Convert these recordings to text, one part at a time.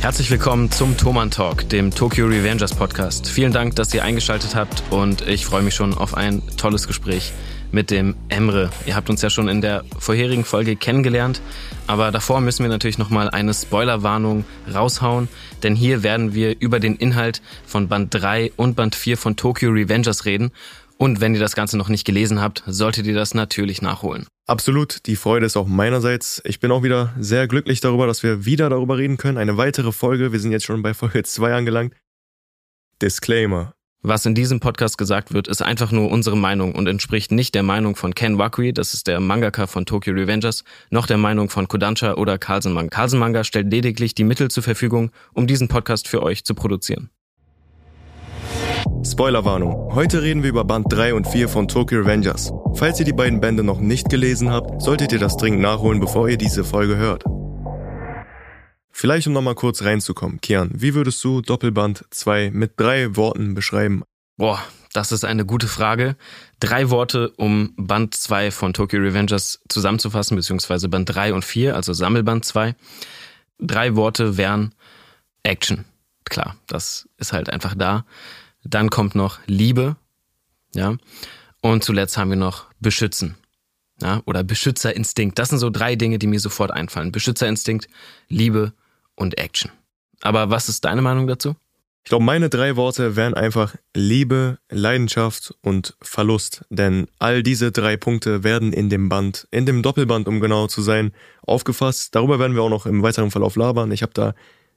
Herzlich willkommen zum Thoman Talk, dem Tokyo Revengers Podcast. Vielen Dank, dass ihr eingeschaltet habt und ich freue mich schon auf ein tolles Gespräch mit dem Emre. Ihr habt uns ja schon in der vorherigen Folge kennengelernt, aber davor müssen wir natürlich nochmal eine Spoilerwarnung raushauen, denn hier werden wir über den Inhalt von Band 3 und Band 4 von Tokyo Revengers reden und wenn ihr das Ganze noch nicht gelesen habt, solltet ihr das natürlich nachholen. Absolut, die Freude ist auch meinerseits. Ich bin auch wieder sehr glücklich darüber, dass wir wieder darüber reden können. Eine weitere Folge, wir sind jetzt schon bei Folge 2 angelangt. Disclaimer. Was in diesem Podcast gesagt wird, ist einfach nur unsere Meinung und entspricht nicht der Meinung von Ken Wakui, das ist der Mangaka von Tokyo Revengers, noch der Meinung von Kodansha oder Carlsen Manga. Carlsen Manga stellt lediglich die Mittel zur Verfügung, um diesen Podcast für euch zu produzieren. Spoilerwarnung. Heute reden wir über Band 3 und 4 von Tokyo Revengers. Falls ihr die beiden Bände noch nicht gelesen habt, solltet ihr das dringend nachholen, bevor ihr diese Folge hört. Vielleicht um nochmal kurz reinzukommen. Kian, wie würdest du Doppelband 2 mit drei Worten beschreiben? Boah, das ist eine gute Frage. Drei Worte, um Band 2 von Tokyo Revengers zusammenzufassen, beziehungsweise Band 3 und 4, also Sammelband 2. Drei Worte wären Action. Klar, das ist halt einfach da. Dann kommt noch Liebe, ja. Und zuletzt haben wir noch Beschützen, ja, oder Beschützerinstinkt. Das sind so drei Dinge, die mir sofort einfallen. Beschützerinstinkt, Liebe und Action. Aber was ist deine Meinung dazu? Ich glaube, meine drei Worte wären einfach Liebe, Leidenschaft und Verlust. Denn all diese drei Punkte werden in dem Band, in dem Doppelband, um genau zu sein, aufgefasst. Darüber werden wir auch noch im weiteren Verlauf labern. Ich habe da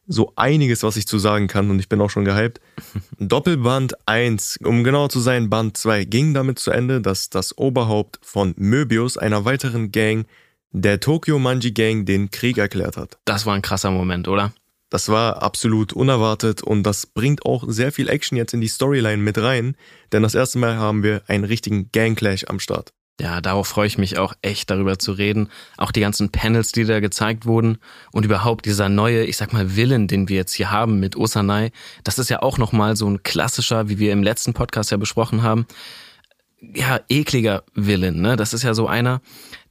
so einiges, was ich zu sagen kann und ich bin auch schon gehypt. Doppelband 1, um genauer zu sein, Band 2 ging damit zu Ende, dass das Oberhaupt von Möbius, einer weiteren Gang, der Tokyo Manji Gang, den Krieg erklärt hat. Das war ein krasser Moment, oder? Das war absolut unerwartet und das bringt auch sehr viel Action jetzt in die Storyline mit rein, denn das erste Mal haben wir einen richtigen Gangclash am Start. Ja, darauf freue ich mich auch echt darüber zu reden. Auch die ganzen Panels, die da gezeigt wurden und überhaupt dieser neue, ich sag mal, Willen, den wir jetzt hier haben mit Osanai. Das ist ja auch nochmal so ein klassischer, wie wir im letzten Podcast ja besprochen haben. Ja, ekliger Willen, ne? Das ist ja so einer,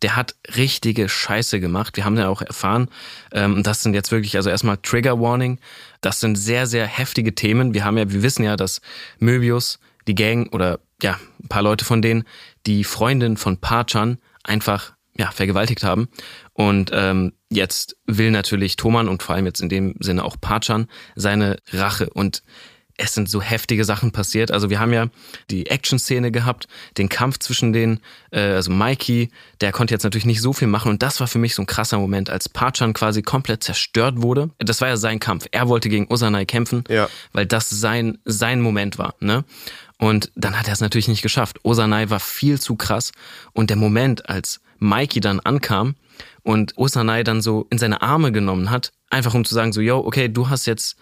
der hat richtige Scheiße gemacht. Wir haben ja auch erfahren, ähm, das sind jetzt wirklich, also erstmal Trigger Warning. Das sind sehr, sehr heftige Themen. Wir haben ja, wir wissen ja, dass Möbius, die Gang oder ja, ein paar Leute von denen, die Freundin von Parchan einfach ja, vergewaltigt haben. Und ähm, jetzt will natürlich Thoman und vor allem jetzt in dem Sinne auch Parchan seine Rache. Und es sind so heftige Sachen passiert. Also wir haben ja die Action-Szene gehabt, den Kampf zwischen den, äh, also Mikey, der konnte jetzt natürlich nicht so viel machen und das war für mich so ein krasser Moment, als Parchan quasi komplett zerstört wurde. Das war ja sein Kampf. Er wollte gegen Osanai kämpfen, ja. weil das sein sein Moment war. Ne? Und dann hat er es natürlich nicht geschafft. Osanai war viel zu krass. Und der Moment, als Mikey dann ankam und Osanai dann so in seine Arme genommen hat, einfach um zu sagen, so, yo, okay, du hast jetzt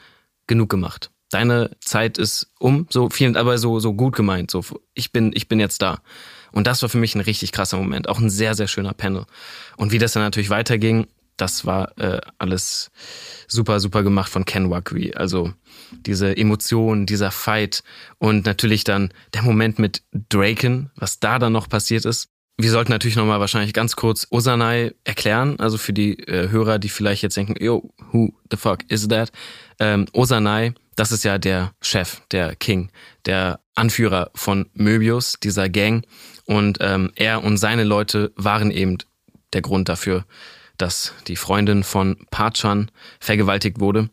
genug gemacht. Deine Zeit ist um, so viel, aber so, so gut gemeint, so, ich bin, ich bin jetzt da. Und das war für mich ein richtig krasser Moment, auch ein sehr, sehr schöner Panel. Und wie das dann natürlich weiterging, das war äh, alles super, super gemacht von Ken Wakui. Also diese Emotionen, dieser Fight und natürlich dann der Moment mit Draken, was da dann noch passiert ist. Wir sollten natürlich nochmal wahrscheinlich ganz kurz Osanai erklären, also für die äh, Hörer, die vielleicht jetzt denken, yo, who the fuck is that? Ähm, Osanai, das ist ja der Chef, der King, der Anführer von Möbius, dieser Gang. Und ähm, er und seine Leute waren eben der Grund dafür, dass die Freundin von Parchan vergewaltigt wurde.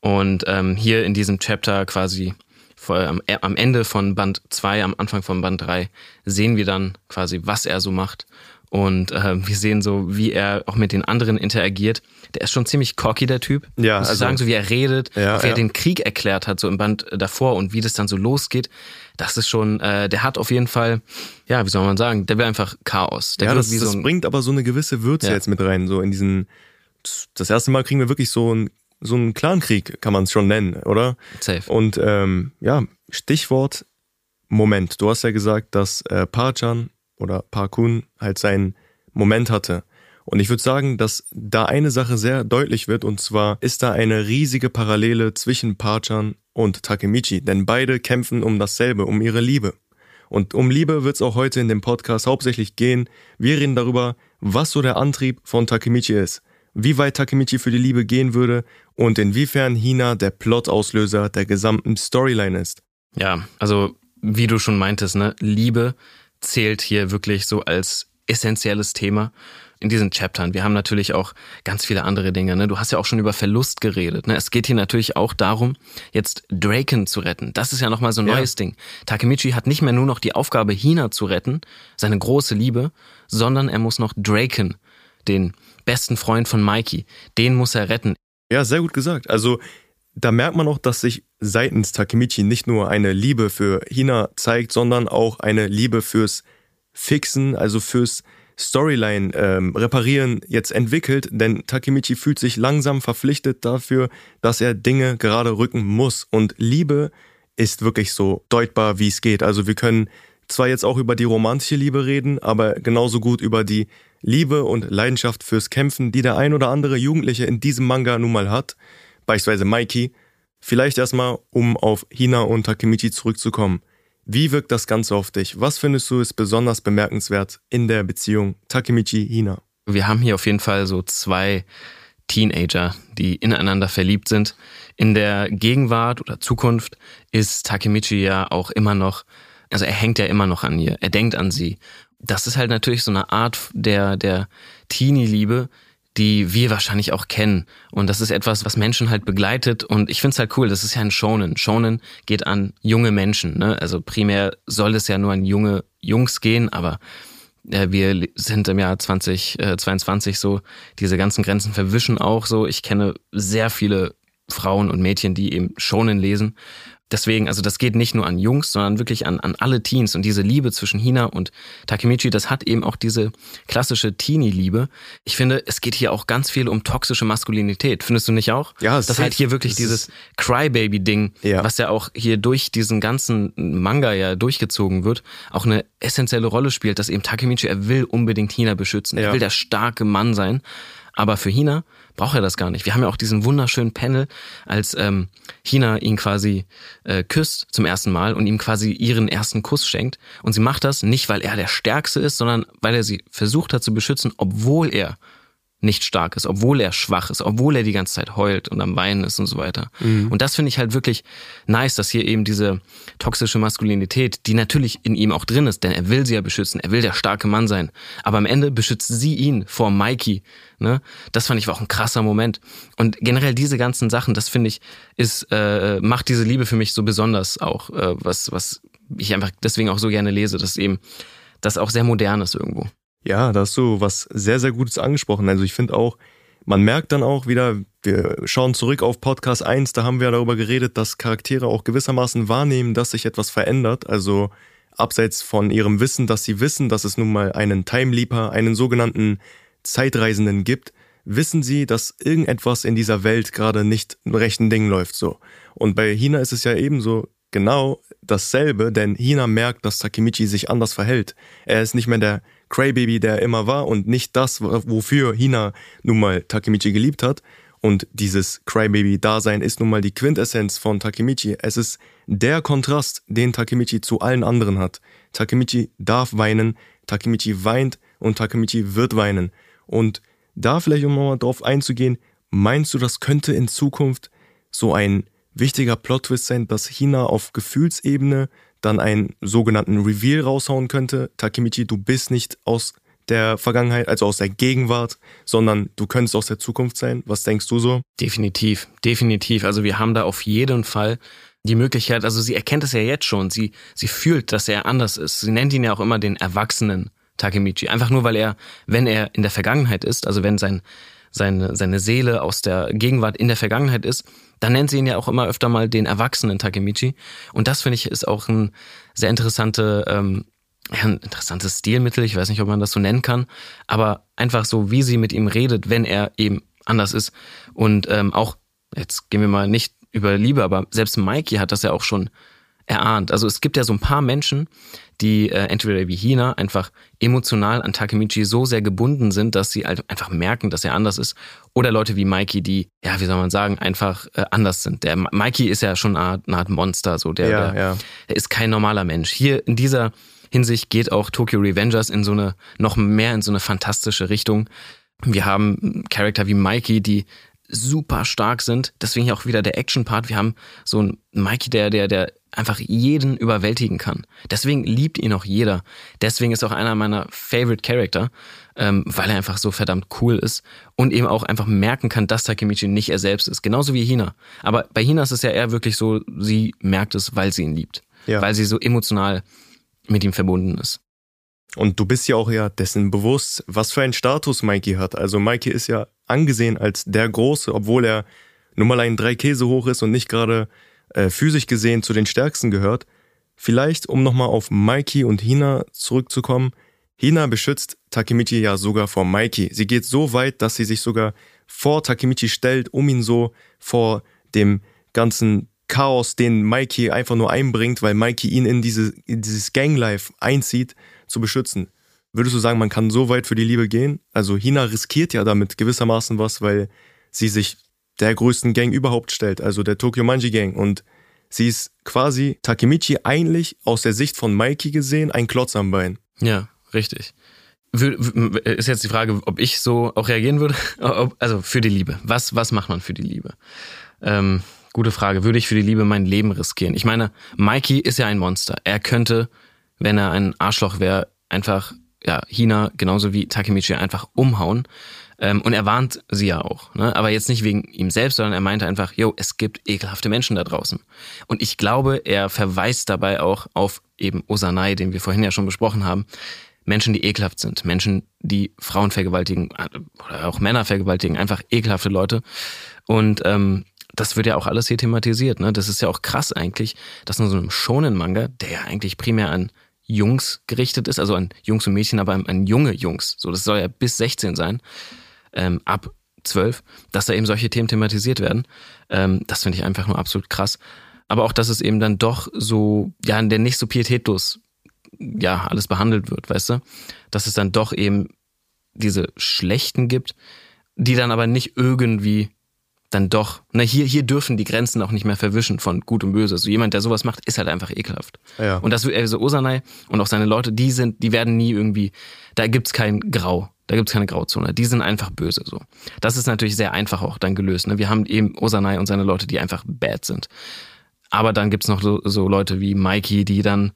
Und ähm, hier in diesem Chapter quasi vor, am, äh, am Ende von Band 2, am Anfang von Band 3, sehen wir dann quasi, was er so macht. Und äh, wir sehen so, wie er auch mit den anderen interagiert. Der ist schon ziemlich cocky, der Typ. Ja, Muss also, sagen, so wie er redet, ja, wie er den Krieg erklärt hat, so im Band davor und wie das dann so losgeht. Das ist schon, äh, der hat auf jeden Fall, ja, wie soll man sagen, der will einfach Chaos. Der ja, das, das so bringt aber so eine gewisse Würze ja. jetzt mit rein, so in diesen, das erste Mal kriegen wir wirklich so ein so ein Clankrieg kann man es schon nennen, oder? Safe. Und ähm, ja, Stichwort Moment. Du hast ja gesagt, dass äh, Parchan oder Parkun halt seinen Moment hatte. Und ich würde sagen, dass da eine Sache sehr deutlich wird, und zwar ist da eine riesige Parallele zwischen Parchan und Takemichi, denn beide kämpfen um dasselbe, um ihre Liebe. Und um Liebe wird es auch heute in dem Podcast hauptsächlich gehen. Wir reden darüber, was so der Antrieb von Takemichi ist. wie weit Takemichi für die Liebe gehen würde und inwiefern Hina der Plotauslöser der gesamten Storyline ist. Ja, also wie du schon meintest, ne, Liebe zählt hier wirklich so als essentielles Thema in diesen Chaptern. Wir haben natürlich auch ganz viele andere Dinge. Ne? Du hast ja auch schon über Verlust geredet. Ne? Es geht hier natürlich auch darum, jetzt Draken zu retten. Das ist ja nochmal so ein ja. neues Ding. Takemichi hat nicht mehr nur noch die Aufgabe, Hina zu retten, seine große Liebe, sondern er muss noch Draken, den besten Freund von Mikey, den muss er retten. Ja, sehr gut gesagt. Also da merkt man auch, dass sich seitens Takemichi nicht nur eine Liebe für Hina zeigt, sondern auch eine Liebe fürs Fixen, also fürs Storyline ähm, reparieren jetzt entwickelt, denn Takemichi fühlt sich langsam verpflichtet dafür, dass er Dinge gerade rücken muss. Und Liebe ist wirklich so deutbar, wie es geht. Also wir können zwar jetzt auch über die romantische Liebe reden, aber genauso gut über die Liebe und Leidenschaft fürs Kämpfen, die der ein oder andere Jugendliche in diesem Manga nun mal hat, beispielsweise Mikey. Vielleicht erstmal, um auf Hina und Takemichi zurückzukommen. Wie wirkt das Ganze auf dich? Was findest du ist besonders bemerkenswert in der Beziehung Takemichi-Hina? Wir haben hier auf jeden Fall so zwei Teenager, die ineinander verliebt sind. In der Gegenwart oder Zukunft ist Takemichi ja auch immer noch, also er hängt ja immer noch an ihr, er denkt an sie. Das ist halt natürlich so eine Art der, der Teenie-Liebe, die wir wahrscheinlich auch kennen. Und das ist etwas, was Menschen halt begleitet. Und ich finde es halt cool, das ist ja ein Shonen. Shonen geht an junge Menschen. Ne? Also primär soll es ja nur an junge Jungs gehen, aber äh, wir sind im Jahr 2022 äh, so, diese ganzen Grenzen verwischen auch so. Ich kenne sehr viele Frauen und Mädchen, die eben Shonen lesen. Deswegen, also das geht nicht nur an Jungs, sondern wirklich an, an alle Teens. Und diese Liebe zwischen Hina und Takemichi, das hat eben auch diese klassische Teenie-Liebe. Ich finde, es geht hier auch ganz viel um toxische Maskulinität. Findest du nicht auch? Ja, das ist halt hier wirklich dieses Crybaby-Ding, ja. was ja auch hier durch diesen ganzen Manga ja durchgezogen wird, auch eine essentielle Rolle spielt, dass eben Takemichi, er will unbedingt Hina beschützen. Er will der starke Mann sein. Aber für Hina braucht er das gar nicht. Wir haben ja auch diesen wunderschönen Panel, als ähm, Hina ihn quasi äh, küsst zum ersten Mal und ihm quasi ihren ersten Kuss schenkt. Und sie macht das nicht, weil er der Stärkste ist, sondern weil er sie versucht hat zu beschützen, obwohl er nicht stark ist, obwohl er schwach ist, obwohl er die ganze Zeit heult und am Weinen ist und so weiter. Mhm. Und das finde ich halt wirklich nice, dass hier eben diese toxische Maskulinität, die natürlich in ihm auch drin ist, denn er will sie ja beschützen, er will der starke Mann sein, aber am Ende beschützt sie ihn vor Mikey. Ne? Das fand ich auch ein krasser Moment. Und generell diese ganzen Sachen, das finde ich, ist äh, macht diese Liebe für mich so besonders auch, äh, was was ich einfach deswegen auch so gerne lese, dass eben das auch sehr modern ist irgendwo. Ja, da hast du was sehr, sehr Gutes angesprochen. Also ich finde auch, man merkt dann auch wieder, wir schauen zurück auf Podcast 1, da haben wir darüber geredet, dass Charaktere auch gewissermaßen wahrnehmen, dass sich etwas verändert. Also abseits von ihrem Wissen, dass sie wissen, dass es nun mal einen Time Leaper, einen sogenannten Zeitreisenden gibt, wissen sie, dass irgendetwas in dieser Welt gerade nicht im rechten Ding läuft so. Und bei Hina ist es ja ebenso genau dasselbe, denn Hina merkt, dass Takemichi sich anders verhält. Er ist nicht mehr der Crybaby, der immer war und nicht das, wofür Hina nun mal Takemichi geliebt hat. Und dieses Crybaby-Dasein ist nun mal die Quintessenz von Takemichi. Es ist der Kontrast, den Takemichi zu allen anderen hat. Takemichi darf weinen, Takemichi weint und Takemichi wird weinen. Und da vielleicht, um mal drauf einzugehen, meinst du, das könnte in Zukunft so ein wichtiger Plot-Twist sein, dass Hina auf Gefühlsebene dann einen sogenannten Reveal raushauen könnte. Takemichi, du bist nicht aus der Vergangenheit, also aus der Gegenwart, sondern du könntest aus der Zukunft sein. Was denkst du so? Definitiv, definitiv. Also wir haben da auf jeden Fall die Möglichkeit, also sie erkennt es ja jetzt schon, sie, sie fühlt, dass er anders ist. Sie nennt ihn ja auch immer den Erwachsenen Takemichi. Einfach nur, weil er, wenn er in der Vergangenheit ist, also wenn sein, seine, seine Seele aus der Gegenwart in der Vergangenheit ist, dann nennt sie ihn ja auch immer öfter mal den erwachsenen Takemichi. Und das finde ich ist auch ein sehr interessante, ähm, ja, ein interessantes Stilmittel. Ich weiß nicht, ob man das so nennen kann, aber einfach so, wie sie mit ihm redet, wenn er eben anders ist. Und ähm, auch, jetzt gehen wir mal nicht über Liebe, aber selbst Mikey hat das ja auch schon erahnt. Also es gibt ja so ein paar Menschen, die äh, entweder wie Hina einfach emotional an Takemichi so sehr gebunden sind, dass sie halt einfach merken, dass er anders ist. Oder Leute wie Mikey, die, ja, wie soll man sagen, einfach äh, anders sind. Der Mikey ist ja schon eine Art, eine Art Monster, so der, ja, der, ja. der ist kein normaler Mensch. Hier in dieser Hinsicht geht auch Tokyo Revengers in so eine, noch mehr in so eine fantastische Richtung. Wir haben Charakter wie Mikey, die super stark sind. Deswegen auch wieder der Action-Part. Wir haben so einen Mikey, der, der, der einfach jeden überwältigen kann. Deswegen liebt ihn auch jeder. Deswegen ist auch einer meiner Favorite Character, ähm, weil er einfach so verdammt cool ist und eben auch einfach merken kann, dass Takemichi nicht er selbst ist. Genauso wie Hina. Aber bei Hina ist es ja eher wirklich so, sie merkt es, weil sie ihn liebt. Ja. Weil sie so emotional mit ihm verbunden ist. Und du bist ja auch ja dessen bewusst, was für einen Status Mikey hat. Also Mikey ist ja angesehen als der Große, obwohl er nur mal ein drei Käse hoch ist und nicht gerade äh, physisch gesehen zu den Stärksten gehört. Vielleicht, um nochmal auf Mikey und Hina zurückzukommen. Hina beschützt Takemichi ja sogar vor Mikey. Sie geht so weit, dass sie sich sogar vor Takemichi stellt, um ihn so vor dem ganzen Chaos, den Mikey einfach nur einbringt, weil Mikey ihn in, diese, in dieses Ganglife einzieht, zu beschützen. Würdest du sagen, man kann so weit für die Liebe gehen? Also Hina riskiert ja damit gewissermaßen was, weil sie sich der größten Gang überhaupt stellt, also der Tokyo Manji Gang. Und sie ist quasi Takemichi eigentlich aus der Sicht von Mikey gesehen ein Klotz am Bein. Ja, richtig. Ist jetzt die Frage, ob ich so auch reagieren würde. Also für die Liebe. Was, was macht man für die Liebe? Ähm, gute Frage. Würde ich für die Liebe mein Leben riskieren? Ich meine, Mikey ist ja ein Monster. Er könnte, wenn er ein Arschloch wäre, einfach ja, Hina genauso wie Takemichi einfach umhauen. Ähm, und er warnt sie ja auch. Ne? Aber jetzt nicht wegen ihm selbst, sondern er meinte einfach, yo, es gibt ekelhafte Menschen da draußen. Und ich glaube, er verweist dabei auch auf eben Osanai, den wir vorhin ja schon besprochen haben. Menschen, die ekelhaft sind, Menschen, die Frauen vergewaltigen äh, oder auch Männer vergewaltigen, einfach ekelhafte Leute. Und ähm, das wird ja auch alles hier thematisiert. Ne? Das ist ja auch krass eigentlich, dass in so einem Shonen-Manga, der ja eigentlich primär an Jungs gerichtet ist, also an Jungs und Mädchen, aber an, junge Jungs. So, das soll ja bis 16 sein, ähm, ab 12, dass da eben solche Themen thematisiert werden. Ähm, das finde ich einfach nur absolut krass. Aber auch, dass es eben dann doch so, ja, der nicht so pietätlos, ja, alles behandelt wird, weißt du? Dass es dann doch eben diese Schlechten gibt, die dann aber nicht irgendwie dann doch, na hier, hier dürfen die Grenzen auch nicht mehr verwischen von gut und böse. So jemand, der sowas macht, ist halt einfach ekelhaft. Ja. Und das also Osanai und auch seine Leute, die sind, die werden nie irgendwie, da gibt's kein Grau. Da gibt's keine Grauzone. Die sind einfach böse so. Das ist natürlich sehr einfach auch dann gelöst. Ne? Wir haben eben Osanai und seine Leute, die einfach bad sind. Aber dann gibt's noch so, so Leute wie Mikey, die dann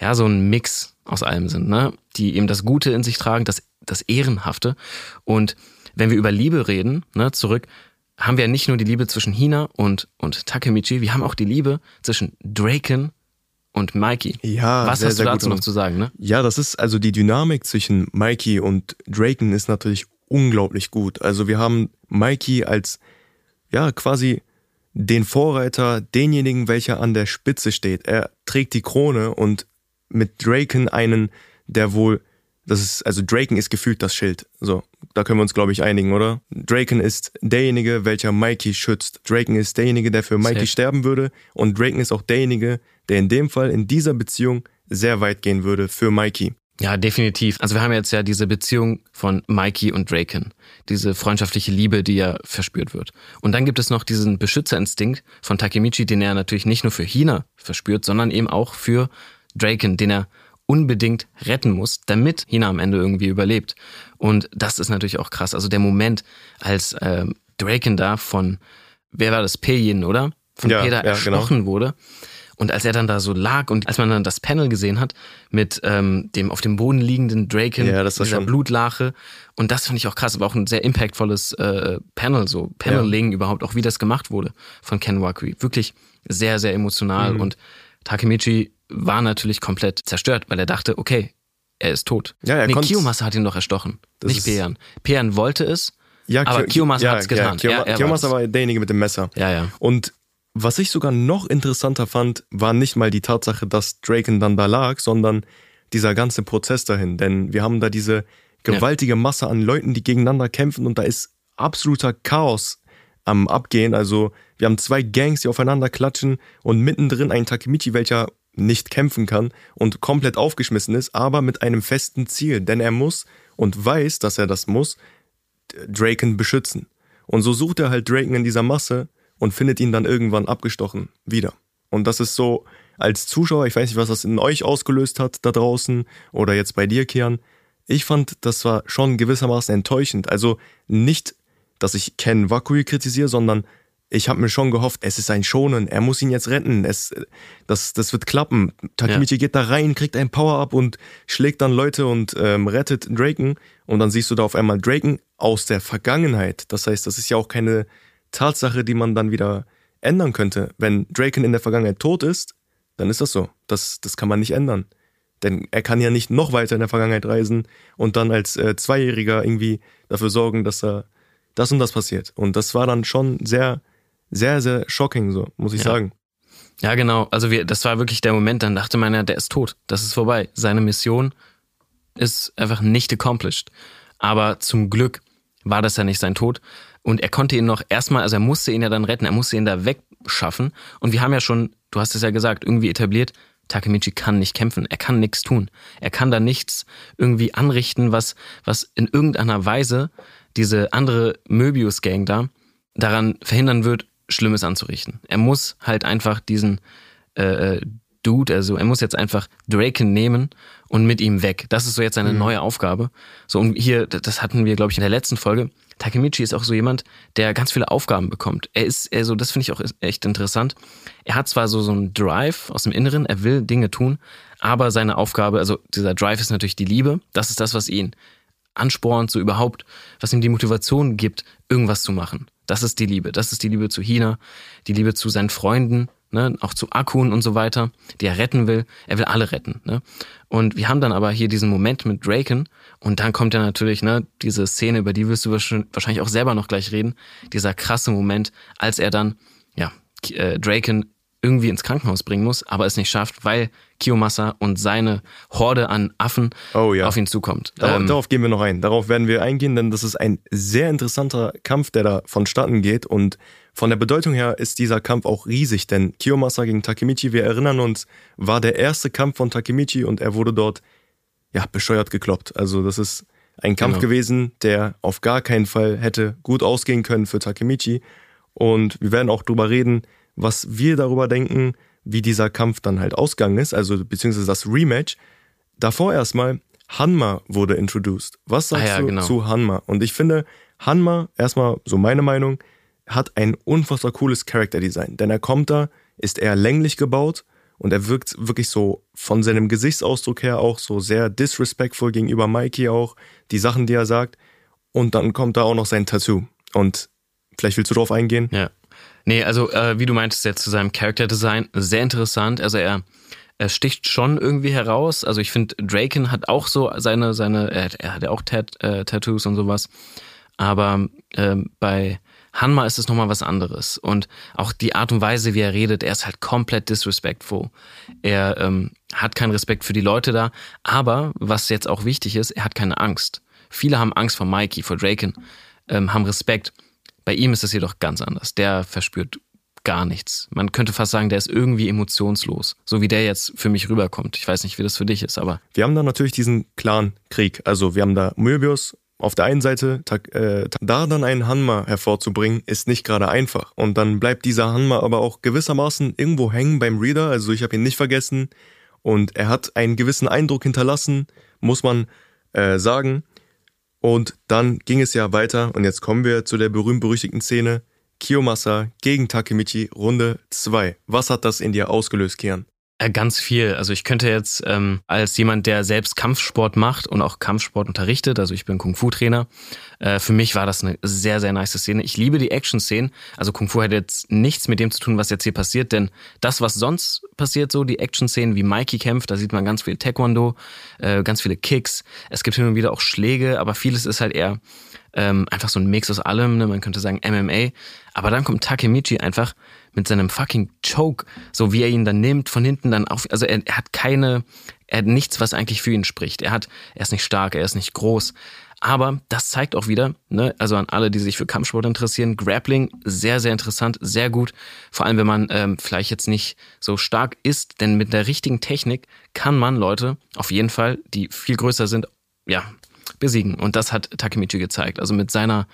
ja so ein Mix aus allem sind, ne? Die eben das Gute in sich tragen, das, das Ehrenhafte. Und wenn wir über Liebe reden, ne, zurück, haben wir nicht nur die Liebe zwischen Hina und, und Takemichi, wir haben auch die Liebe zwischen Draken und Mikey. Ja, was sehr, hast du dazu noch zu sagen, ne? Ja, das ist also die Dynamik zwischen Mikey und Draken ist natürlich unglaublich gut. Also wir haben Mikey als ja quasi den Vorreiter, denjenigen, welcher an der Spitze steht. Er trägt die Krone und mit Draken einen, der wohl das ist, also Draken ist gefühlt das Schild. So, da können wir uns, glaube ich, einigen, oder? Draken ist derjenige, welcher Mikey schützt. Draken ist derjenige, der für Mikey Safe. sterben würde. Und Draken ist auch derjenige, der in dem Fall, in dieser Beziehung, sehr weit gehen würde für Mikey. Ja, definitiv. Also wir haben jetzt ja diese Beziehung von Mikey und Draken. Diese freundschaftliche Liebe, die ja verspürt wird. Und dann gibt es noch diesen Beschützerinstinkt von Takemichi, den er natürlich nicht nur für Hina verspürt, sondern eben auch für Draken, den er unbedingt retten muss, damit Hina am Ende irgendwie überlebt. Und das ist natürlich auch krass. Also der Moment, als äh, Draken da von, wer war das, Peyin, oder? Von ja, Peter ja, genau. erstochen genau. wurde. Und als er dann da so lag und als man dann das Panel gesehen hat mit ähm, dem auf dem Boden liegenden Draken, ja, das dieser schon. Blutlache. Und das finde ich auch krass, aber auch ein sehr impactvolles äh, Panel, so Paneling ja. überhaupt, auch wie das gemacht wurde von Ken Wakui. Wirklich sehr, sehr emotional. Mhm. Und Takemichi war natürlich komplett zerstört, weil er dachte, okay, er ist tot. Ja, er nee, Kiyomasa hat ihn doch erstochen, nicht Pean. Pean wollte es, ja, aber Kiyomasa ja, hat es getan. Ja, Kiyoma, Kiyomasa war derjenige mit dem Messer. Ja, ja. Und was ich sogar noch interessanter fand, war nicht mal die Tatsache, dass Draken dann da lag, sondern dieser ganze Prozess dahin. Denn wir haben da diese gewaltige Masse an Leuten, die gegeneinander kämpfen und da ist absoluter Chaos am Abgehen. Also wir haben zwei Gangs, die aufeinander klatschen und mittendrin ein Takemichi, welcher nicht kämpfen kann und komplett aufgeschmissen ist, aber mit einem festen Ziel, denn er muss und weiß, dass er das muss, Draken beschützen. Und so sucht er halt Draken in dieser Masse und findet ihn dann irgendwann abgestochen wieder. Und das ist so, als Zuschauer, ich weiß nicht, was das in euch ausgelöst hat da draußen oder jetzt bei dir, Kian, ich fand, das war schon gewissermaßen enttäuschend. Also nicht, dass ich Ken Wakui kritisiere, sondern ich habe mir schon gehofft, es ist ein Schonen, er muss ihn jetzt retten, es, das, das wird klappen. Takemichi ja. geht da rein, kriegt ein Power-Up und schlägt dann Leute und ähm, rettet Draken. Und dann siehst du da auf einmal Draken aus der Vergangenheit. Das heißt, das ist ja auch keine Tatsache, die man dann wieder ändern könnte. Wenn Draken in der Vergangenheit tot ist, dann ist das so. Das, das kann man nicht ändern. Denn er kann ja nicht noch weiter in der Vergangenheit reisen und dann als äh, Zweijähriger irgendwie dafür sorgen, dass er das und das passiert. Und das war dann schon sehr sehr, sehr shocking, so, muss ich ja. sagen. Ja, genau. Also wir, das war wirklich der Moment, dann dachte man ja, der ist tot. Das ist vorbei. Seine Mission ist einfach nicht accomplished. Aber zum Glück war das ja nicht sein Tod. Und er konnte ihn noch erstmal, also er musste ihn ja dann retten, er musste ihn da wegschaffen. Und wir haben ja schon, du hast es ja gesagt, irgendwie etabliert, Takemichi kann nicht kämpfen, er kann nichts tun. Er kann da nichts irgendwie anrichten, was, was in irgendeiner Weise diese andere Möbius-Gang da daran verhindern wird, Schlimmes anzurichten. Er muss halt einfach diesen äh, äh, Dude, also er muss jetzt einfach Draken nehmen und mit ihm weg. Das ist so jetzt seine mhm. neue Aufgabe. So, und hier, das hatten wir, glaube ich, in der letzten Folge. Takemichi ist auch so jemand, der ganz viele Aufgaben bekommt. Er ist, also das finde ich auch echt interessant. Er hat zwar so, so einen Drive aus dem Inneren, er will Dinge tun, aber seine Aufgabe, also dieser Drive ist natürlich die Liebe. Das ist das, was ihn anspornt, so überhaupt, was ihm die Motivation gibt, irgendwas zu machen. Das ist die Liebe. Das ist die Liebe zu Hina, die Liebe zu seinen Freunden, ne, auch zu Akun und so weiter, die er retten will. Er will alle retten. Ne? Und wir haben dann aber hier diesen Moment mit Draken und dann kommt ja natürlich ne, diese Szene, über die wirst du wahrscheinlich auch selber noch gleich reden. Dieser krasse Moment, als er dann ja äh, Draken irgendwie ins Krankenhaus bringen muss, aber es nicht schafft, weil Kiyomasa und seine Horde an Affen oh, ja. auf ihn zukommt. Darauf, ähm, darauf, gehen wir noch ein. Darauf werden wir eingehen, denn das ist ein sehr interessanter Kampf, der da vonstatten geht. Und von der Bedeutung her ist dieser Kampf auch riesig, denn Kiyomasa gegen Takemichi, wir erinnern uns, war der erste Kampf von Takemichi und er wurde dort ja bescheuert gekloppt. Also das ist ein Kampf genau. gewesen, der auf gar keinen Fall hätte gut ausgehen können für Takemichi. Und wir werden auch drüber reden, was wir darüber denken, wie dieser Kampf dann halt ausgegangen ist, also beziehungsweise das Rematch. Davor erstmal, Hanma wurde introduced. Was sagst ah ja, du genau. zu Hanma? Und ich finde, Hanma, erstmal so meine Meinung, hat ein unfassbar cooles Charakterdesign. Denn er kommt da, ist eher länglich gebaut und er wirkt wirklich so von seinem Gesichtsausdruck her auch so sehr disrespectful gegenüber Mikey auch, die Sachen, die er sagt. Und dann kommt da auch noch sein Tattoo. Und vielleicht willst du drauf eingehen? Ja. Nee, also äh, wie du meintest jetzt zu seinem Character Design, sehr interessant. Also er, er sticht schon irgendwie heraus. Also ich finde, Draken hat auch so seine, seine, er, er hat ja auch Tat, äh, Tattoos und sowas. Aber ähm, bei Hanma ist es nochmal was anderes. Und auch die Art und Weise, wie er redet, er ist halt komplett disrespectful. Er ähm, hat keinen Respekt für die Leute da. Aber was jetzt auch wichtig ist, er hat keine Angst. Viele haben Angst vor Mikey, vor Draken, ähm, haben Respekt. Bei ihm ist es jedoch ganz anders. Der verspürt gar nichts. Man könnte fast sagen, der ist irgendwie emotionslos. So wie der jetzt für mich rüberkommt. Ich weiß nicht, wie das für dich ist, aber. Wir haben da natürlich diesen klaren Krieg. Also wir haben da Möbius auf der einen Seite, äh, da dann einen Hanma hervorzubringen, ist nicht gerade einfach. Und dann bleibt dieser Hanma aber auch gewissermaßen irgendwo hängen beim Reader. Also ich habe ihn nicht vergessen. Und er hat einen gewissen Eindruck hinterlassen, muss man äh, sagen. Und dann ging es ja weiter und jetzt kommen wir zu der berühmt-berüchtigten Szene. Kiyomasa gegen Takemichi, Runde 2. Was hat das in dir ausgelöst, Kian? Äh, ganz viel. Also ich könnte jetzt ähm, als jemand, der selbst Kampfsport macht und auch Kampfsport unterrichtet, also ich bin Kung-Fu-Trainer, äh, für mich war das eine sehr, sehr nice Szene. Ich liebe die Action-Szenen. Also Kung-Fu hat jetzt nichts mit dem zu tun, was jetzt hier passiert, denn das, was sonst passiert, so die Action-Szenen, wie Mikey kämpft, da sieht man ganz viel Taekwondo, äh, ganz viele Kicks. Es gibt hin und wieder auch Schläge, aber vieles ist halt eher ähm, einfach so ein Mix aus allem, ne? man könnte sagen MMA. Aber dann kommt Takemichi einfach mit seinem fucking Choke, so wie er ihn dann nimmt, von hinten dann auf. Also er, er hat keine, er hat nichts, was eigentlich für ihn spricht. Er hat, er ist nicht stark, er ist nicht groß. Aber das zeigt auch wieder, ne, also an alle, die sich für Kampfsport interessieren, Grappling sehr, sehr interessant, sehr gut. Vor allem, wenn man ähm, vielleicht jetzt nicht so stark ist, denn mit der richtigen Technik kann man Leute auf jeden Fall, die viel größer sind, ja, besiegen. Und das hat Takemichi gezeigt. Also mit seiner,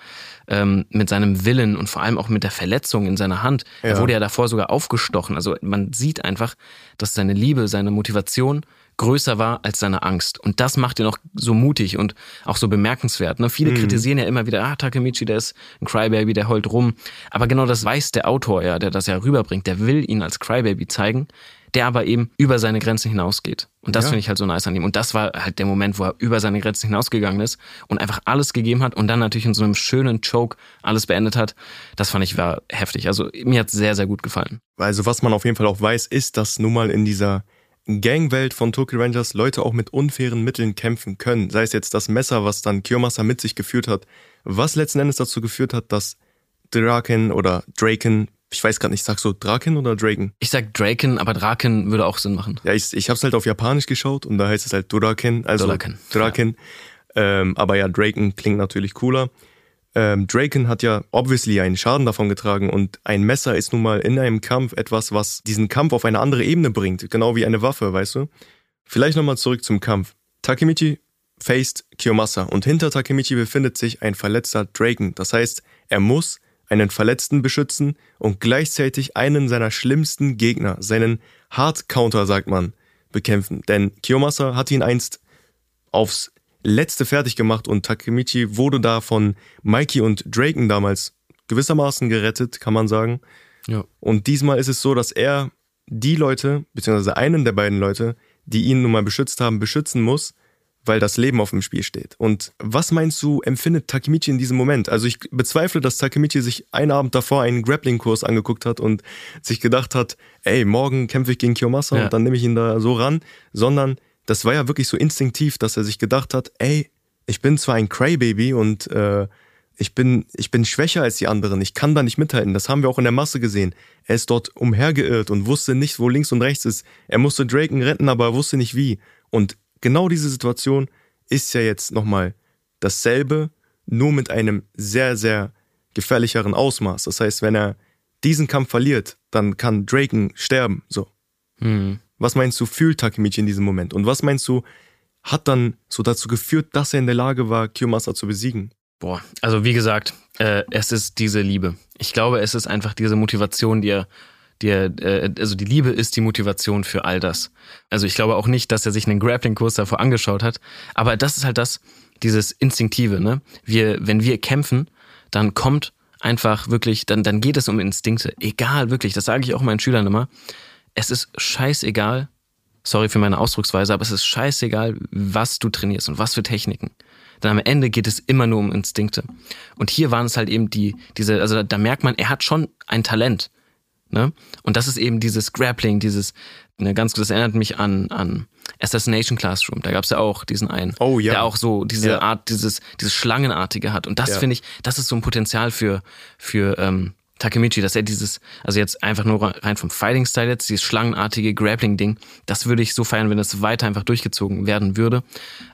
ähm, mit seinem Willen und vor allem auch mit der Verletzung in seiner Hand. Ja. Er wurde ja davor sogar aufgestochen. Also man sieht einfach, dass seine Liebe, seine Motivation größer war als seine Angst. Und das macht ihn auch so mutig und auch so bemerkenswert. Ne? Viele mhm. kritisieren ja immer wieder, ah, Takemichi, der ist ein Crybaby, der heult rum. Aber genau das weiß der Autor ja, der das ja rüberbringt. Der will ihn als Crybaby zeigen, der aber eben über seine Grenzen hinausgeht. Und das ja. finde ich halt so nice an ihm. Und das war halt der Moment, wo er über seine Grenzen hinausgegangen ist und einfach alles gegeben hat und dann natürlich in so einem schönen Choke alles beendet hat. Das fand ich war heftig. Also mir hat sehr, sehr gut gefallen. Also was man auf jeden Fall auch weiß, ist, dass nun mal in dieser Gangwelt von Tokyo Rangers Leute auch mit unfairen Mitteln kämpfen können. Sei es jetzt das Messer, was dann Kiyomasa mit sich geführt hat, was letzten Endes dazu geführt hat, dass Draken oder Draken ich weiß gerade nicht, sagst du Draken oder Draken? Ich sag Draken, aber Draken würde auch Sinn machen. Ja, ich, ich hab's halt auf Japanisch geschaut und da heißt es halt Draken, also Draken. Draken. Ja. Ähm, aber ja, Draken klingt natürlich cooler. Ähm, Draken hat ja obviously einen Schaden davon getragen und ein Messer ist nun mal in einem Kampf etwas, was diesen Kampf auf eine andere Ebene bringt, genau wie eine Waffe, weißt du? Vielleicht nochmal zurück zum Kampf. Takemichi faced Kiyomasa und hinter Takemichi befindet sich ein verletzter Draken. Das heißt, er muss einen Verletzten beschützen und gleichzeitig einen seiner schlimmsten Gegner, seinen Hard Counter, sagt man, bekämpfen. Denn Kiyomasa hat ihn einst aufs Letzte fertig gemacht und Takemichi wurde da von Mikey und Draken damals gewissermaßen gerettet, kann man sagen. Ja. Und diesmal ist es so, dass er die Leute, beziehungsweise einen der beiden Leute, die ihn nun mal beschützt haben, beschützen muss, weil das Leben auf dem Spiel steht. Und was meinst du, empfindet Takemichi in diesem Moment? Also ich bezweifle, dass Takemichi sich einen Abend davor einen Grappling-Kurs angeguckt hat und sich gedacht hat, ey, morgen kämpfe ich gegen Kiyomasa ja. und dann nehme ich ihn da so ran, sondern das war ja wirklich so instinktiv, dass er sich gedacht hat, ey, ich bin zwar ein Crybaby und äh, ich bin, ich bin schwächer als die anderen, ich kann da nicht mithalten. Das haben wir auch in der Masse gesehen. Er ist dort umhergeirrt und wusste nicht, wo links und rechts ist. Er musste Draken retten, aber er wusste nicht wie. Und genau diese Situation ist ja jetzt nochmal dasselbe, nur mit einem sehr, sehr gefährlicheren Ausmaß. Das heißt, wenn er diesen Kampf verliert, dann kann Draken sterben. So. Mhm. Was meinst du, fühlt Takemichi in diesem Moment? Und was meinst du, hat dann so dazu geführt, dass er in der Lage war, Kiyomasa zu besiegen? Boah, also wie gesagt, äh, es ist diese Liebe. Ich glaube, es ist einfach diese Motivation, die er die, äh, also die Liebe ist die Motivation für all das. Also ich glaube auch nicht, dass er sich einen Grappling-Kurs davor angeschaut hat, aber das ist halt das, dieses Instinktive, ne? Wir, wenn wir kämpfen, dann kommt einfach wirklich, dann, dann geht es um Instinkte. Egal, wirklich, das sage ich auch meinen Schülern immer. Es ist scheißegal, sorry für meine Ausdrucksweise, aber es ist scheißegal, was du trainierst und was für Techniken. Denn am Ende geht es immer nur um Instinkte. Und hier waren es halt eben die, diese, also da merkt man, er hat schon ein Talent. Ne? Und das ist eben dieses Grappling, dieses, ne, ganz gut, das erinnert mich an, an Assassination Classroom. Da gab es ja auch diesen einen, oh, ja. der auch so diese ja. Art, dieses, dieses Schlangenartige hat. Und das ja. finde ich, das ist so ein Potenzial für, für ähm, Takemichi, dass er dieses, also jetzt einfach nur rein vom Fighting-Style jetzt, dieses schlangenartige Grappling-Ding, das würde ich so feiern, wenn es weiter einfach durchgezogen werden würde.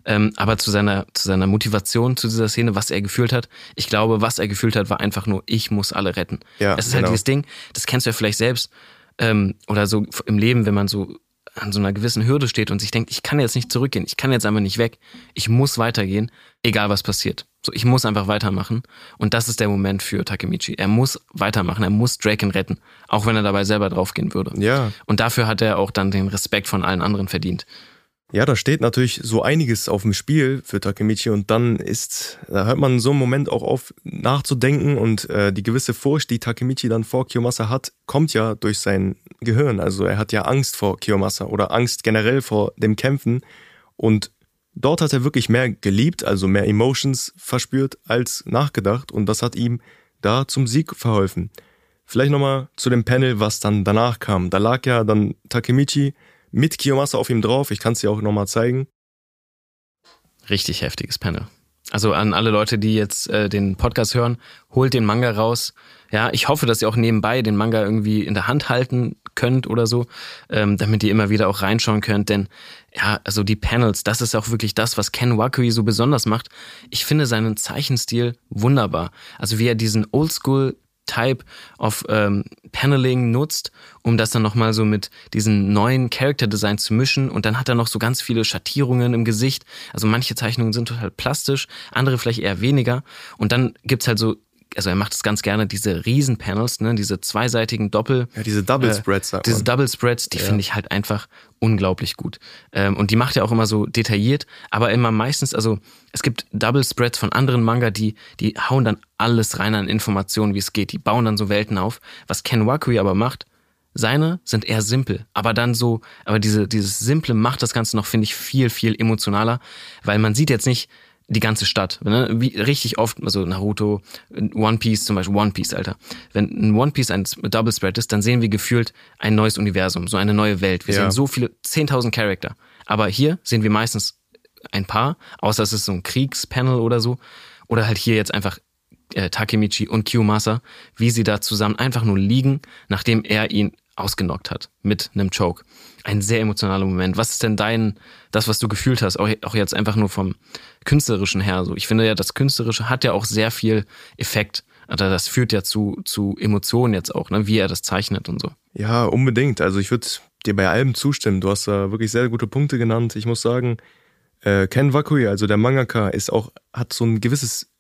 Ähm, aber zu seiner, zu seiner Motivation zu dieser Szene, was er gefühlt hat, ich glaube, was er gefühlt hat, war einfach nur, ich muss alle retten. Ja, es ist halt genau. halt dieses Ding, das kennst du ja vielleicht selbst, ähm, oder so im Leben, wenn man so an so einer gewissen Hürde steht und sich denkt, ich kann jetzt nicht zurückgehen, ich kann jetzt einfach nicht weg, ich muss weitergehen, egal was passiert. So, ich muss einfach weitermachen. Und das ist der Moment für Takemichi. Er muss weitermachen, er muss Draken retten, auch wenn er dabei selber draufgehen würde. Ja. Und dafür hat er auch dann den Respekt von allen anderen verdient. Ja, da steht natürlich so einiges auf dem Spiel für Takemichi und dann ist, da hört man so einen Moment auch auf nachzudenken und äh, die gewisse Furcht, die Takemichi dann vor Kiyomasa hat, kommt ja durch sein Gehirn. Also er hat ja Angst vor Kiyomasa oder Angst generell vor dem Kämpfen und Dort hat er wirklich mehr geliebt, also mehr Emotions verspürt als nachgedacht und das hat ihm da zum Sieg verholfen. Vielleicht nochmal zu dem Panel, was dann danach kam. Da lag ja dann Takemichi mit Kiyomasa auf ihm drauf. Ich kann es dir auch nochmal zeigen. Richtig heftiges Panel. Also an alle Leute, die jetzt äh, den Podcast hören, holt den Manga raus. Ja, ich hoffe, dass ihr auch nebenbei den Manga irgendwie in der Hand halten könnt oder so, ähm, damit ihr immer wieder auch reinschauen könnt. Denn ja, also die Panels, das ist auch wirklich das, was Ken Wakui so besonders macht. Ich finde seinen Zeichenstil wunderbar. Also wie er diesen Oldschool Type of ähm, Paneling nutzt, um das dann nochmal so mit diesen neuen Character Design zu mischen. Und dann hat er noch so ganz viele Schattierungen im Gesicht. Also manche Zeichnungen sind total plastisch, andere vielleicht eher weniger. Und dann gibt's halt so also er macht es ganz gerne, diese Riesen-Panels, ne, diese zweiseitigen Doppel. Ja, diese Double Spreads. Äh, diese Double Spreads, die ja. finde ich halt einfach unglaublich gut. Ähm, und die macht er auch immer so detailliert, aber immer meistens, also es gibt Double Spreads von anderen Manga, die, die hauen dann alles rein an Informationen, wie es geht. Die bauen dann so Welten auf. Was Ken Wakui aber macht, seine sind eher simpel, aber dann so, aber diese, dieses Simple macht das Ganze noch, finde ich, viel, viel emotionaler, weil man sieht jetzt nicht, die ganze Stadt. Ne? Wie richtig oft, also Naruto, One Piece zum Beispiel, One Piece, Alter. Wenn ein One Piece ein Double Spread ist, dann sehen wir gefühlt ein neues Universum, so eine neue Welt. Wir ja. sehen so viele, 10.000 Charakter. Aber hier sehen wir meistens ein paar, außer es ist so ein Kriegspanel oder so. Oder halt hier jetzt einfach äh, Takemichi und Kiyomasa, wie sie da zusammen einfach nur liegen, nachdem er ihn ausgenockt hat mit einem Choke. Ein sehr emotionaler Moment. Was ist denn dein, das, was du gefühlt hast, auch, auch jetzt einfach nur vom künstlerischen her? So, ich finde ja, das Künstlerische hat ja auch sehr viel Effekt. Also das führt ja zu, zu Emotionen jetzt auch, ne? wie er das zeichnet und so. Ja, unbedingt. Also ich würde dir bei allem zustimmen. Du hast da wirklich sehr gute Punkte genannt. Ich muss sagen, äh, Ken Wakui, also der Mangaka, ist auch, hat so ein gewisses,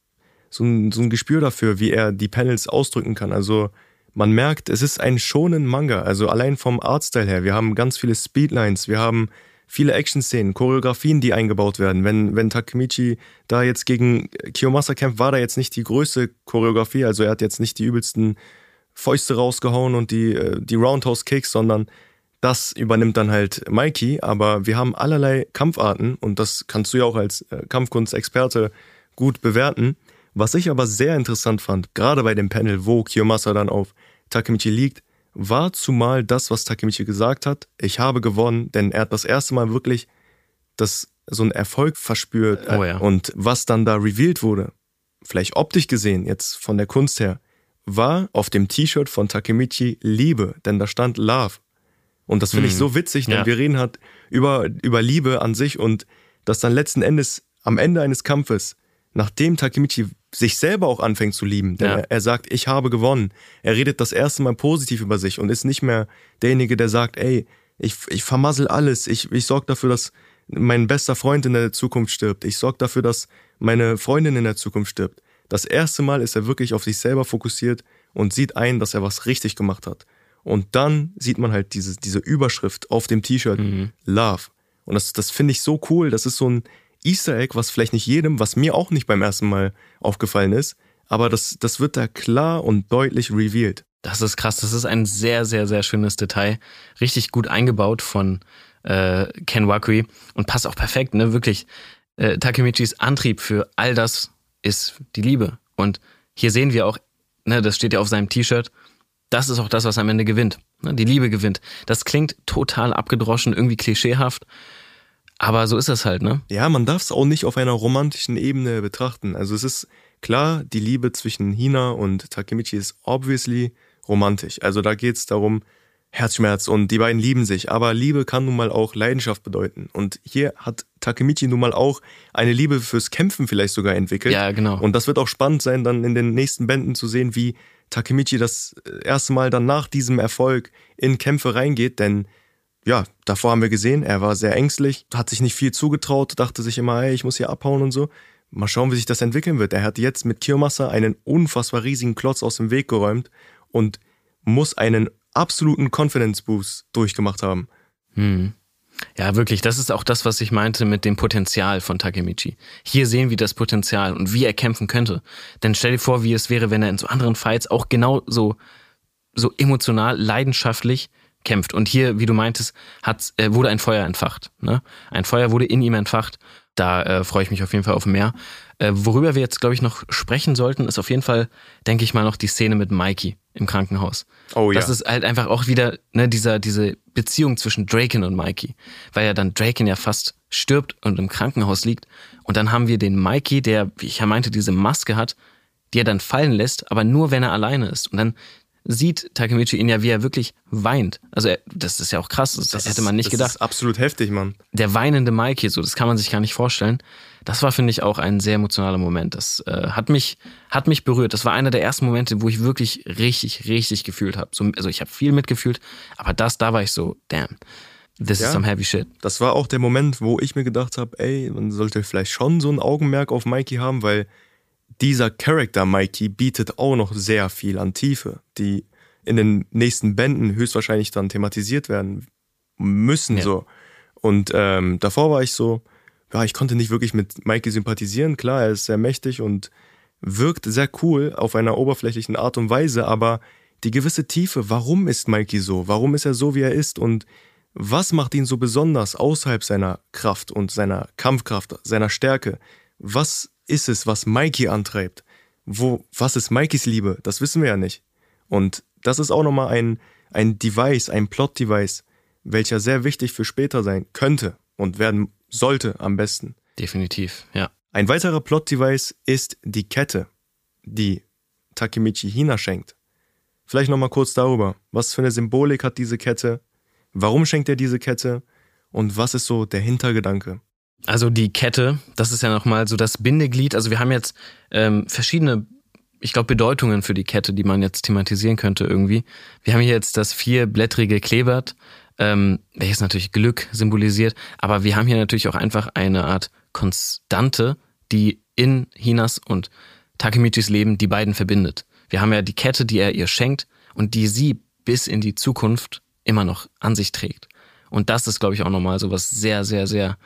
so ein, so ein Gespür dafür, wie er die Panels ausdrücken kann. Also man merkt, es ist ein schonen Manga, also allein vom Artstyle her. Wir haben ganz viele Speedlines, wir haben viele Action-Szenen, Choreografien, die eingebaut werden. Wenn, wenn Takemichi da jetzt gegen Kiyomasa kämpft, war da jetzt nicht die größte Choreografie, also er hat jetzt nicht die übelsten Fäuste rausgehauen und die, äh, die Roundhouse-Kicks, sondern das übernimmt dann halt Mikey, aber wir haben allerlei Kampfarten und das kannst du ja auch als äh, Kampfkunstexperte gut bewerten. Was ich aber sehr interessant fand, gerade bei dem Panel, wo Kiyomasa dann auf Takemichi liegt, war zumal das, was Takemichi gesagt hat. Ich habe gewonnen, denn er hat das erste Mal wirklich das, so einen Erfolg verspürt. Oh ja. Und was dann da revealed wurde, vielleicht optisch gesehen, jetzt von der Kunst her, war auf dem T-Shirt von Takemichi Liebe, denn da stand Love. Und das finde ich mhm. so witzig, denn ja. wir reden halt über, über Liebe an sich und dass dann letzten Endes am Ende eines Kampfes, nachdem Takemichi sich selber auch anfängt zu lieben. Denn ja. er, er, sagt, ich habe gewonnen. Er redet das erste Mal positiv über sich und ist nicht mehr derjenige, der sagt, ey, ich, ich vermassel alles. Ich, ich sorge dafür, dass mein bester Freund in der Zukunft stirbt. Ich sorge dafür, dass meine Freundin in der Zukunft stirbt. Das erste Mal ist er wirklich auf sich selber fokussiert und sieht ein, dass er was richtig gemacht hat. Und dann sieht man halt diese, diese Überschrift auf dem T-Shirt, mhm. Love. Und das, das finde ich so cool. Das ist so ein, Easter Egg, was vielleicht nicht jedem, was mir auch nicht beim ersten Mal aufgefallen ist, aber das, das wird da klar und deutlich revealed. Das ist krass, das ist ein sehr, sehr, sehr schönes Detail. Richtig gut eingebaut von äh, Ken Wakui und passt auch perfekt, ne? Wirklich. Äh, Takemichis Antrieb für all das ist die Liebe. Und hier sehen wir auch, ne, das steht ja auf seinem T-Shirt, das ist auch das, was am Ende gewinnt. Ne? Die Liebe gewinnt. Das klingt total abgedroschen, irgendwie klischeehaft. Aber so ist es halt, ne? Ja, man darf es auch nicht auf einer romantischen Ebene betrachten. Also es ist klar, die Liebe zwischen Hina und Takemichi ist obviously romantisch. Also da geht es darum, Herzschmerz und die beiden lieben sich. Aber Liebe kann nun mal auch Leidenschaft bedeuten. Und hier hat Takemichi nun mal auch eine Liebe fürs Kämpfen vielleicht sogar entwickelt. Ja, genau. Und das wird auch spannend sein, dann in den nächsten Bänden zu sehen, wie Takemichi das erste Mal dann nach diesem Erfolg in Kämpfe reingeht, denn ja, davor haben wir gesehen, er war sehr ängstlich, hat sich nicht viel zugetraut, dachte sich immer, hey, ich muss hier abhauen und so. Mal schauen, wie sich das entwickeln wird. Er hat jetzt mit Kiyomasa einen unfassbar riesigen Klotz aus dem Weg geräumt und muss einen absoluten Confidence Boost durchgemacht haben. Hm. Ja, wirklich, das ist auch das, was ich meinte mit dem Potenzial von Takemichi. Hier sehen wir das Potenzial und wie er kämpfen könnte. Denn stell dir vor, wie es wäre, wenn er in so anderen Fights auch genau so, so emotional, leidenschaftlich kämpft. Und hier, wie du meintest, hat, äh, wurde ein Feuer entfacht. Ne? Ein Feuer wurde in ihm entfacht. Da äh, freue ich mich auf jeden Fall auf mehr. Äh, worüber wir jetzt, glaube ich, noch sprechen sollten, ist auf jeden Fall, denke ich mal, noch die Szene mit Mikey im Krankenhaus. Oh ja. Das ist halt einfach auch wieder ne, dieser, diese Beziehung zwischen Draken und Mikey. Weil ja dann Draken ja fast stirbt und im Krankenhaus liegt. Und dann haben wir den Mikey, der, wie ich ja meinte, diese Maske hat, die er dann fallen lässt, aber nur wenn er alleine ist. Und dann sieht Takemichi ihn ja, wie er wirklich weint. Also er, das ist ja auch krass, das, das hätte man nicht das gedacht. Das ist absolut heftig, Mann. Der weinende Mike hier, so, das kann man sich gar nicht vorstellen. Das war, finde ich, auch ein sehr emotionaler Moment. Das äh, hat mich hat mich berührt. Das war einer der ersten Momente, wo ich wirklich richtig, richtig gefühlt habe. So, also ich habe viel mitgefühlt, aber das, da war ich so, damn. This ja, is some heavy shit. Das war auch der Moment, wo ich mir gedacht habe, ey, man sollte vielleicht schon so ein Augenmerk auf Mikey haben, weil dieser Charakter Mikey bietet auch noch sehr viel an Tiefe, die in den nächsten Bänden höchstwahrscheinlich dann thematisiert werden müssen ja. so. Und ähm, davor war ich so, ja, ich konnte nicht wirklich mit Mikey sympathisieren. Klar, er ist sehr mächtig und wirkt sehr cool auf einer oberflächlichen Art und Weise, aber die gewisse Tiefe, warum ist Mikey so? Warum ist er so, wie er ist? Und was macht ihn so besonders außerhalb seiner Kraft und seiner Kampfkraft, seiner Stärke? Was ist es, was Mikey antreibt? Wo, was ist Mikeys Liebe? Das wissen wir ja nicht. Und das ist auch nochmal ein, ein Device, ein Plot-Device, welcher sehr wichtig für später sein könnte und werden sollte am besten. Definitiv, ja. Ein weiterer Plot-Device ist die Kette, die Takemichi Hina schenkt. Vielleicht nochmal kurz darüber. Was für eine Symbolik hat diese Kette? Warum schenkt er diese Kette? Und was ist so der Hintergedanke? Also die Kette, das ist ja nochmal so das Bindeglied. Also wir haben jetzt ähm, verschiedene, ich glaube, Bedeutungen für die Kette, die man jetzt thematisieren könnte irgendwie. Wir haben hier jetzt das vierblättrige Klebert, ähm, welches natürlich Glück symbolisiert. Aber wir haben hier natürlich auch einfach eine Art Konstante, die in Hinas und Takemichis Leben die beiden verbindet. Wir haben ja die Kette, die er ihr schenkt und die sie bis in die Zukunft immer noch an sich trägt. Und das ist, glaube ich, auch nochmal so was sehr, sehr, sehr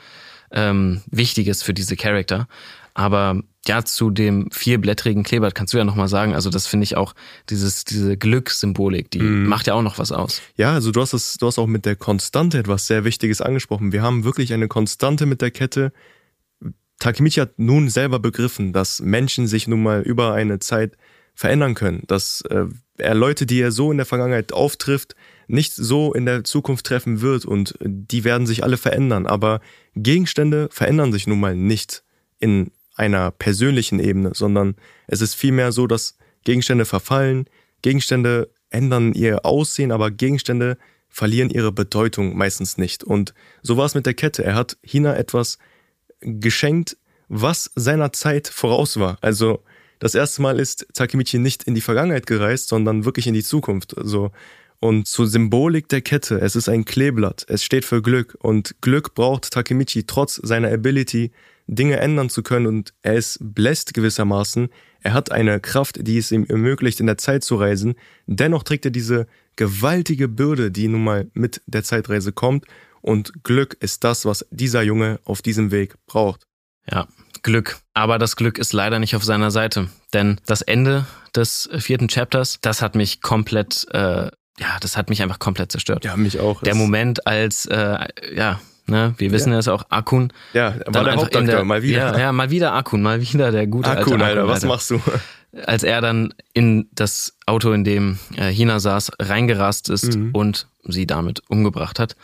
ähm, Wichtiges für diese Charakter. Aber ja, zu dem vierblättrigen Kleeblatt kannst du ja nochmal sagen, also das finde ich auch, dieses, diese Glückssymbolik, die mm. macht ja auch noch was aus. Ja, also du hast das, du hast auch mit der Konstante etwas sehr Wichtiges angesprochen. Wir haben wirklich eine Konstante mit der Kette. Takemichi hat nun selber begriffen, dass Menschen sich nun mal über eine Zeit verändern können, dass äh, er Leute, die er so in der Vergangenheit auftrifft, nicht so in der Zukunft treffen wird und die werden sich alle verändern. Aber Gegenstände verändern sich nun mal nicht in einer persönlichen Ebene, sondern es ist vielmehr so, dass Gegenstände verfallen, Gegenstände ändern ihr Aussehen, aber Gegenstände verlieren ihre Bedeutung meistens nicht. Und so war es mit der Kette. Er hat Hina etwas geschenkt, was seiner Zeit voraus war. Also das erste Mal ist Takemichi nicht in die Vergangenheit gereist, sondern wirklich in die Zukunft. Also und zur Symbolik der Kette, es ist ein Kleeblatt, es steht für Glück und Glück braucht Takemichi trotz seiner Ability, Dinge ändern zu können und er ist bläst gewissermaßen. Er hat eine Kraft, die es ihm ermöglicht, in der Zeit zu reisen. Dennoch trägt er diese gewaltige Bürde, die nun mal mit der Zeitreise kommt und Glück ist das, was dieser Junge auf diesem Weg braucht. Ja, Glück. Aber das Glück ist leider nicht auf seiner Seite. Denn das Ende des vierten Chapters, das hat mich komplett äh, ja, das hat mich einfach komplett zerstört. Ja, mich auch. Der Moment, als, äh, ja, ne, wir wissen ja. es auch, Akun. Ja, war der Hauptakteur, mal wieder. Ja, ja, mal wieder Akun, mal wieder der gute Akun, alte Akun, Alter, was machst du? Als er dann in das Auto, in dem äh, Hina saß, reingerast ist mhm. und sie damit umgebracht hat.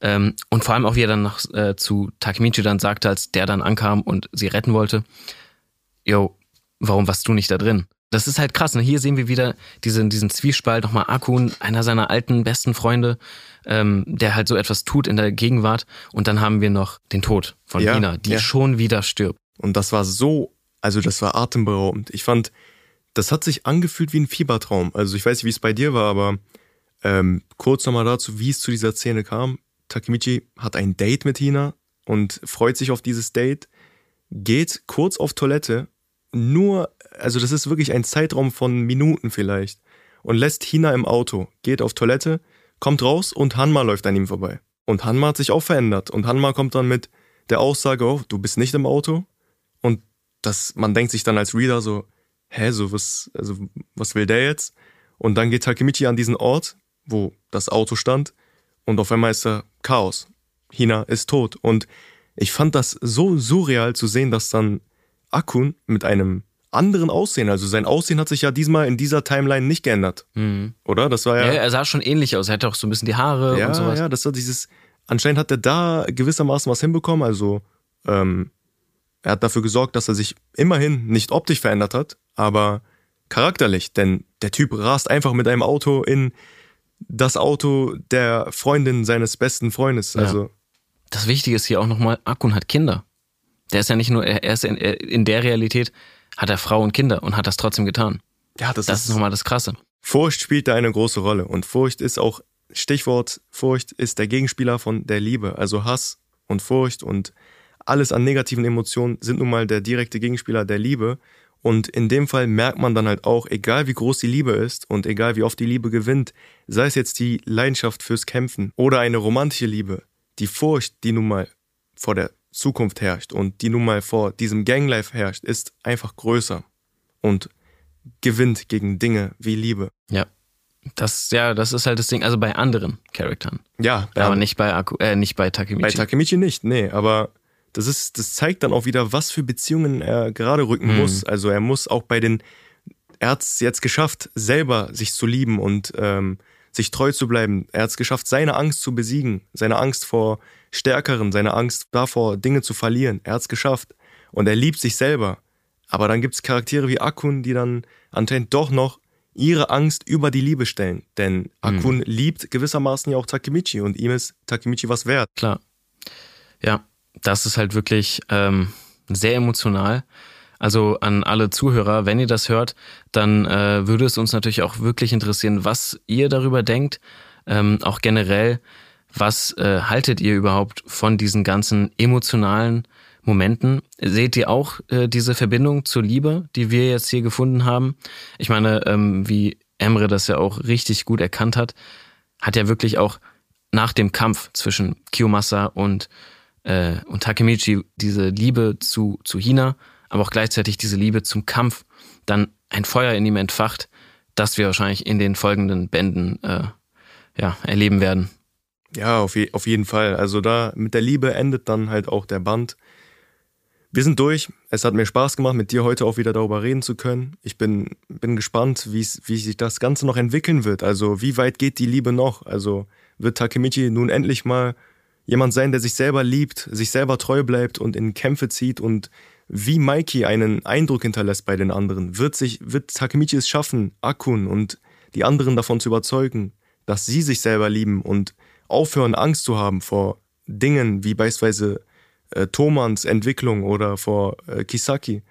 Ähm, und vor allem auch, wie er dann noch äh, zu Takemichi dann sagte, als der dann ankam und sie retten wollte, yo, warum warst du nicht da drin? Das ist halt krass. Ne? Hier sehen wir wieder diesen, diesen Zwiespalt. Nochmal Akun, einer seiner alten, besten Freunde, ähm, der halt so etwas tut in der Gegenwart. Und dann haben wir noch den Tod von ja, Ina, die ja. schon wieder stirbt. Und das war so, also das war atemberaubend. Ich fand, das hat sich angefühlt wie ein Fiebertraum. Also ich weiß nicht, wie es bei dir war, aber ähm, kurz nochmal dazu, wie es zu dieser Szene kam. Takemichi hat ein Date mit Hina und freut sich auf dieses Date, geht kurz auf Toilette, nur also das ist wirklich ein Zeitraum von Minuten vielleicht. Und lässt Hina im Auto, geht auf Toilette, kommt raus und Hanma läuft an ihm vorbei. Und Hanma hat sich auch verändert. Und Hanma kommt dann mit der Aussage, oh, du bist nicht im Auto. Und das, man denkt sich dann als Reader so, hä, so was, also was will der jetzt? Und dann geht Takemichi an diesen Ort, wo das Auto stand, und auf einmal ist da Chaos. Hina ist tot. Und ich fand das so surreal zu sehen, dass dann Akun mit einem anderen Aussehen. Also sein Aussehen hat sich ja diesmal in dieser Timeline nicht geändert. Mhm. Oder? Das war ja, ja. Er sah schon ähnlich aus. Er hatte auch so ein bisschen die Haare ja, und sowas. Ja, das war dieses. Anscheinend hat er da gewissermaßen was hinbekommen. Also, ähm, er hat dafür gesorgt, dass er sich immerhin nicht optisch verändert hat, aber charakterlich. Denn der Typ rast einfach mit einem Auto in das Auto der Freundin seines besten Freundes. Also. Ja. Das Wichtige ist hier auch nochmal, Akun hat Kinder. Der ist ja nicht nur, er ist in, in der Realität hat er Frau und Kinder und hat das trotzdem getan. Ja, das, das ist, ist nochmal das Krasse. Furcht spielt da eine große Rolle und Furcht ist auch, Stichwort Furcht ist der Gegenspieler von der Liebe. Also Hass und Furcht und alles an negativen Emotionen sind nun mal der direkte Gegenspieler der Liebe. Und in dem Fall merkt man dann halt auch, egal wie groß die Liebe ist und egal wie oft die Liebe gewinnt, sei es jetzt die Leidenschaft fürs Kämpfen oder eine romantische Liebe, die Furcht, die nun mal vor der Zukunft herrscht und die nun mal vor diesem Ganglife herrscht, ist einfach größer und gewinnt gegen Dinge wie Liebe. Ja. Das, ja, das ist halt das Ding, also bei anderen Charaktern. Ja, aber nicht bei, Aku, äh, nicht bei Takemichi. Bei Takemichi nicht, nee, aber das ist, das zeigt dann auch wieder, was für Beziehungen er gerade rücken mhm. muss. Also er muss auch bei den, er hat es jetzt geschafft, selber sich zu lieben und ähm, sich treu zu bleiben. Er hat es geschafft, seine Angst zu besiegen, seine Angst vor Stärkeren, seine Angst davor, Dinge zu verlieren. Er hat es geschafft. Und er liebt sich selber. Aber dann gibt es Charaktere wie Akun, die dann anscheinend doch noch ihre Angst über die Liebe stellen. Denn mhm. Akun mhm. liebt gewissermaßen ja auch Takemichi und ihm ist Takemichi was wert. Klar. Ja, das ist halt wirklich ähm, sehr emotional. Also an alle Zuhörer, wenn ihr das hört, dann äh, würde es uns natürlich auch wirklich interessieren, was ihr darüber denkt. Ähm, auch generell, was äh, haltet ihr überhaupt von diesen ganzen emotionalen Momenten. Seht ihr auch äh, diese Verbindung zur Liebe, die wir jetzt hier gefunden haben? Ich meine, ähm, wie Emre das ja auch richtig gut erkannt hat, hat ja wirklich auch nach dem Kampf zwischen Kiyomasa und, äh, und Takemichi diese Liebe zu, zu Hina, aber auch gleichzeitig diese Liebe zum Kampf dann ein Feuer in ihm entfacht, das wir wahrscheinlich in den folgenden Bänden äh, ja, erleben werden. Ja, auf, je, auf jeden Fall. Also da mit der Liebe endet dann halt auch der Band. Wir sind durch. Es hat mir Spaß gemacht, mit dir heute auch wieder darüber reden zu können. Ich bin, bin gespannt, wie sich das Ganze noch entwickeln wird. Also, wie weit geht die Liebe noch? Also, wird Takemichi nun endlich mal jemand sein, der sich selber liebt, sich selber treu bleibt und in Kämpfe zieht und wie Mikey einen Eindruck hinterlässt bei den anderen? Wird sich, wird Takemichi es schaffen, Akun und die anderen davon zu überzeugen, dass sie sich selber lieben und aufhören, Angst zu haben vor Dingen wie beispielsweise äh, Thomans Entwicklung oder vor äh, Kisaki.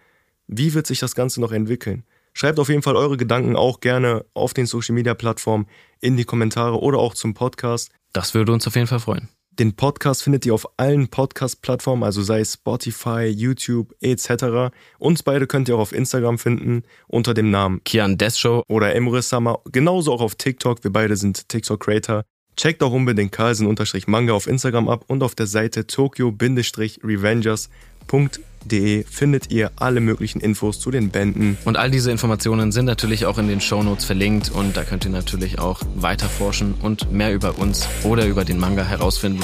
Wie wird sich das Ganze noch entwickeln? Schreibt auf jeden Fall eure Gedanken auch gerne auf den Social Media Plattformen in die Kommentare oder auch zum Podcast. Das würde uns auf jeden Fall freuen. Den Podcast findet ihr auf allen Podcast-Plattformen, also sei es Spotify, YouTube etc. Uns beide könnt ihr auch auf Instagram finden unter dem Namen Kian Death Show oder Emre Summer. Genauso auch auf TikTok. Wir beide sind TikTok-Creator. Checkt auch unbedingt Carlsen-Manga auf Instagram ab und auf der Seite tokyo-revengers.de findet ihr alle möglichen Infos zu den Bänden. Und all diese Informationen sind natürlich auch in den Shownotes verlinkt und da könnt ihr natürlich auch weiter forschen und mehr über uns oder über den Manga herausfinden.